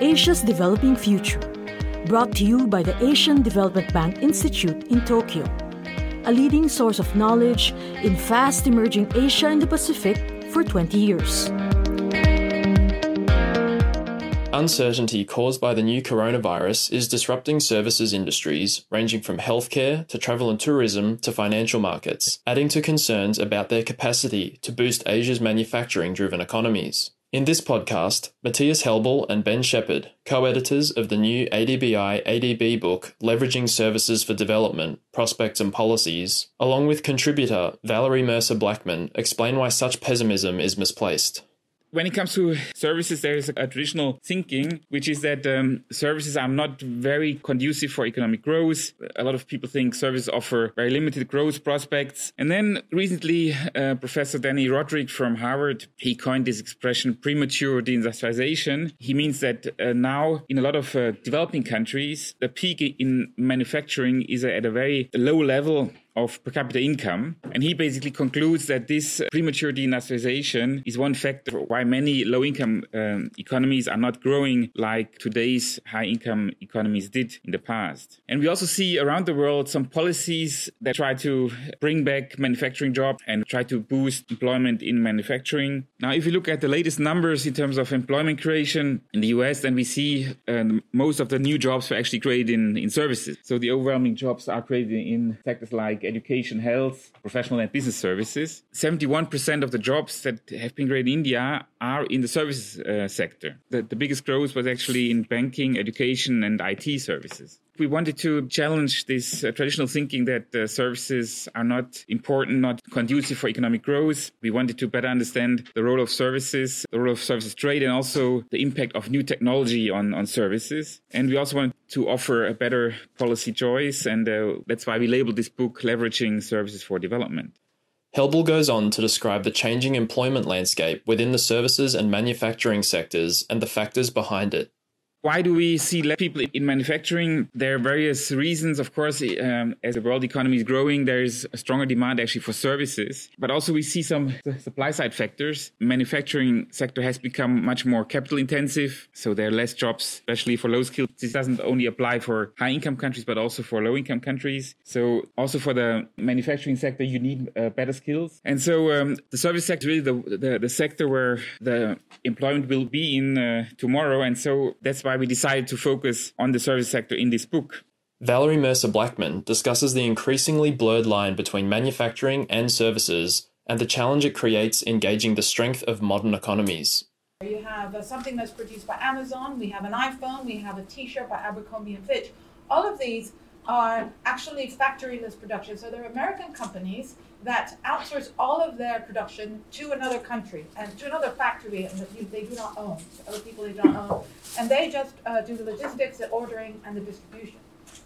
Asia's Developing Future, brought to you by the Asian Development Bank Institute in Tokyo, a leading source of knowledge in fast emerging Asia and the Pacific for 20 years. Uncertainty caused by the new coronavirus is disrupting services industries ranging from healthcare to travel and tourism to financial markets, adding to concerns about their capacity to boost Asia's manufacturing driven economies. In this podcast, Matthias Helble and Ben Shepherd, co editors of the new ADBI ADB book Leveraging Services for Development Prospects and Policies, along with contributor Valerie Mercer Blackman, explain why such pessimism is misplaced. When it comes to services, there is a traditional thinking, which is that um, services are not very conducive for economic growth. A lot of people think services offer very limited growth prospects. And then recently, uh, Professor Dani Rodrik from Harvard, he coined this expression premature deindustrialization. He means that uh, now in a lot of uh, developing countries, the peak in manufacturing is at a very low level of per capita income. And he basically concludes that this premature deindustrialization is one factor why many low income um, economies are not growing like today's high income economies did in the past. And we also see around the world some policies that try to bring back manufacturing jobs and try to boost employment in manufacturing. Now, if you look at the latest numbers in terms of employment creation in the US, then we see uh, most of the new jobs were actually created in, in services. So the overwhelming jobs are created in sectors like education, health, professional and business services. 71% of the jobs that have been created in India are in the services uh, sector. The, the biggest growth was actually in banking, education, and IT services we wanted to challenge this uh, traditional thinking that uh, services are not important, not conducive for economic growth. We wanted to better understand the role of services, the role of services trade, and also the impact of new technology on, on services. And we also wanted to offer a better policy choice. And uh, that's why we labeled this book Leveraging Services for Development. Helble goes on to describe the changing employment landscape within the services and manufacturing sectors and the factors behind it. Why do we see less people in manufacturing? There are various reasons. Of course, um, as the world economy is growing, there is a stronger demand actually for services. But also we see some supply side factors. Manufacturing sector has become much more capital intensive. So there are less jobs, especially for low skills. This doesn't only apply for high income countries, but also for low income countries. So also for the manufacturing sector, you need uh, better skills. And so um, the service sector is really the, the, the, sector where the employment will be in uh, tomorrow. And so that's why we decided to focus on the service sector in this book. Valerie Mercer Blackman discusses the increasingly blurred line between manufacturing and services and the challenge it creates in gauging the strength of modern economies. You have uh, something that's produced by Amazon, we have an iPhone, we have a t shirt by Abercrombie and Fitch. All of these are actually factoryless production. So they're American companies that outsource all of their production to another country and to another factory that they do not own, other people they do not own, and they just uh, do the logistics, the ordering, and the distribution.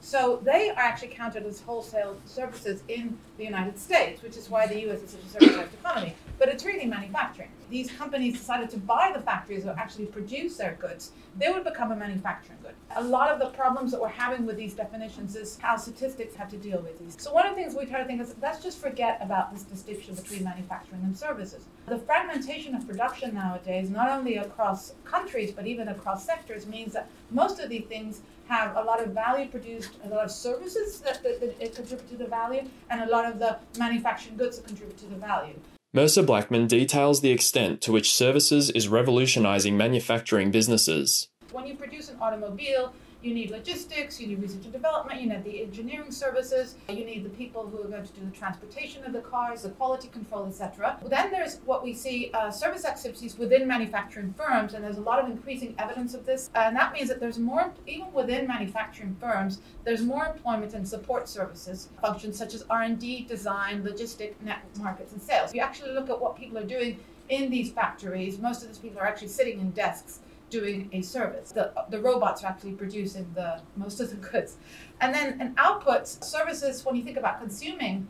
So they are actually counted as wholesale services in the United States, which is why the U.S. is such a service-based economy. But it's really manufacturing. These companies decided to buy the factories that actually produce their goods. They would become a manufacturing good. A lot of the problems that we're having with these definitions is how statistics have to deal with these. So one of the things we try to think is let's just forget about this distinction between manufacturing and services. The fragmentation of production nowadays, not only across countries but even across sectors, means that most of these things have a lot of value produced, a lot of services that, that, that contribute to the value, and a lot of the manufacturing goods that contribute to the value. Mercer Blackman details the extent to which services is revolutionizing manufacturing businesses. When you produce an automobile, you need logistics, you need research and development, you need the engineering services, you need the people who are going to do the transportation of the cars, the quality control, etc. Then there's what we see uh, service activities within manufacturing firms, and there's a lot of increasing evidence of this. And that means that there's more, even within manufacturing firms, there's more employment and support services functions such as R&D, design, logistic, network markets, and sales. If you actually look at what people are doing in these factories, most of these people are actually sitting in desks doing a service. The, the robots are actually producing the most of the goods. And then an output services, when you think about consuming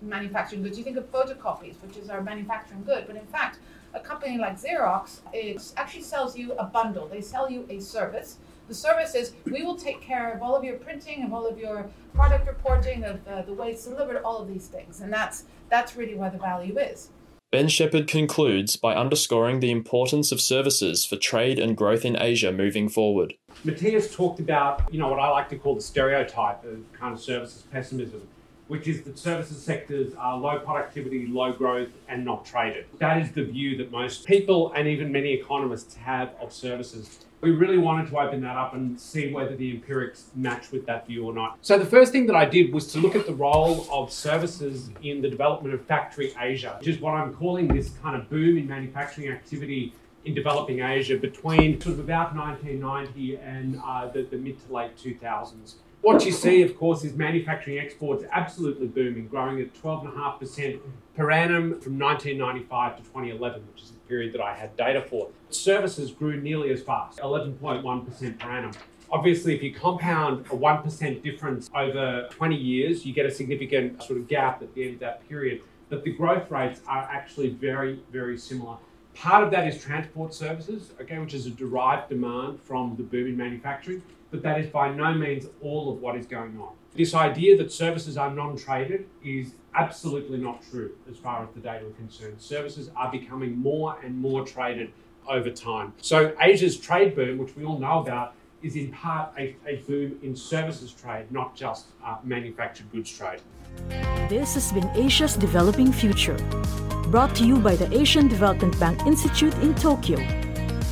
manufacturing goods, you think of photocopies, which is our manufacturing good. But in fact, a company like Xerox it actually sells you a bundle. They sell you a service. The service is we will take care of all of your printing, of all of your product reporting, of uh, the way it's delivered, all of these things, and that's that's really where the value is. Ben Shepherd concludes by underscoring the importance of services for trade and growth in Asia moving forward. Matthias talked about, you know, what I like to call the stereotype of kind of services pessimism, which is that services sectors are low productivity, low growth, and not traded. That is the view that most people and even many economists have of services. We really wanted to open that up and see whether the empirics match with that view or not. So, the first thing that I did was to look at the role of services in the development of factory Asia, which is what I'm calling this kind of boom in manufacturing activity in developing Asia between sort of about 1990 and uh, the, the mid to late 2000s. What you see, of course, is manufacturing exports absolutely booming, growing at 12.5% per annum from 1995 to 2011, which is the period that I had data for. Services grew nearly as fast, 11.1% per annum. Obviously, if you compound a 1% difference over 20 years, you get a significant sort of gap at the end of that period. But the growth rates are actually very, very similar. Part of that is transport services, okay, which is a derived demand from the boom in manufacturing, but that is by no means all of what is going on. This idea that services are non traded is absolutely not true as far as the data are concerned. Services are becoming more and more traded over time. So, Asia's trade boom, which we all know about, is in part a, a boom in services trade, not just uh, manufactured goods trade. This has been Asia's Developing Future, brought to you by the Asian Development Bank Institute in Tokyo.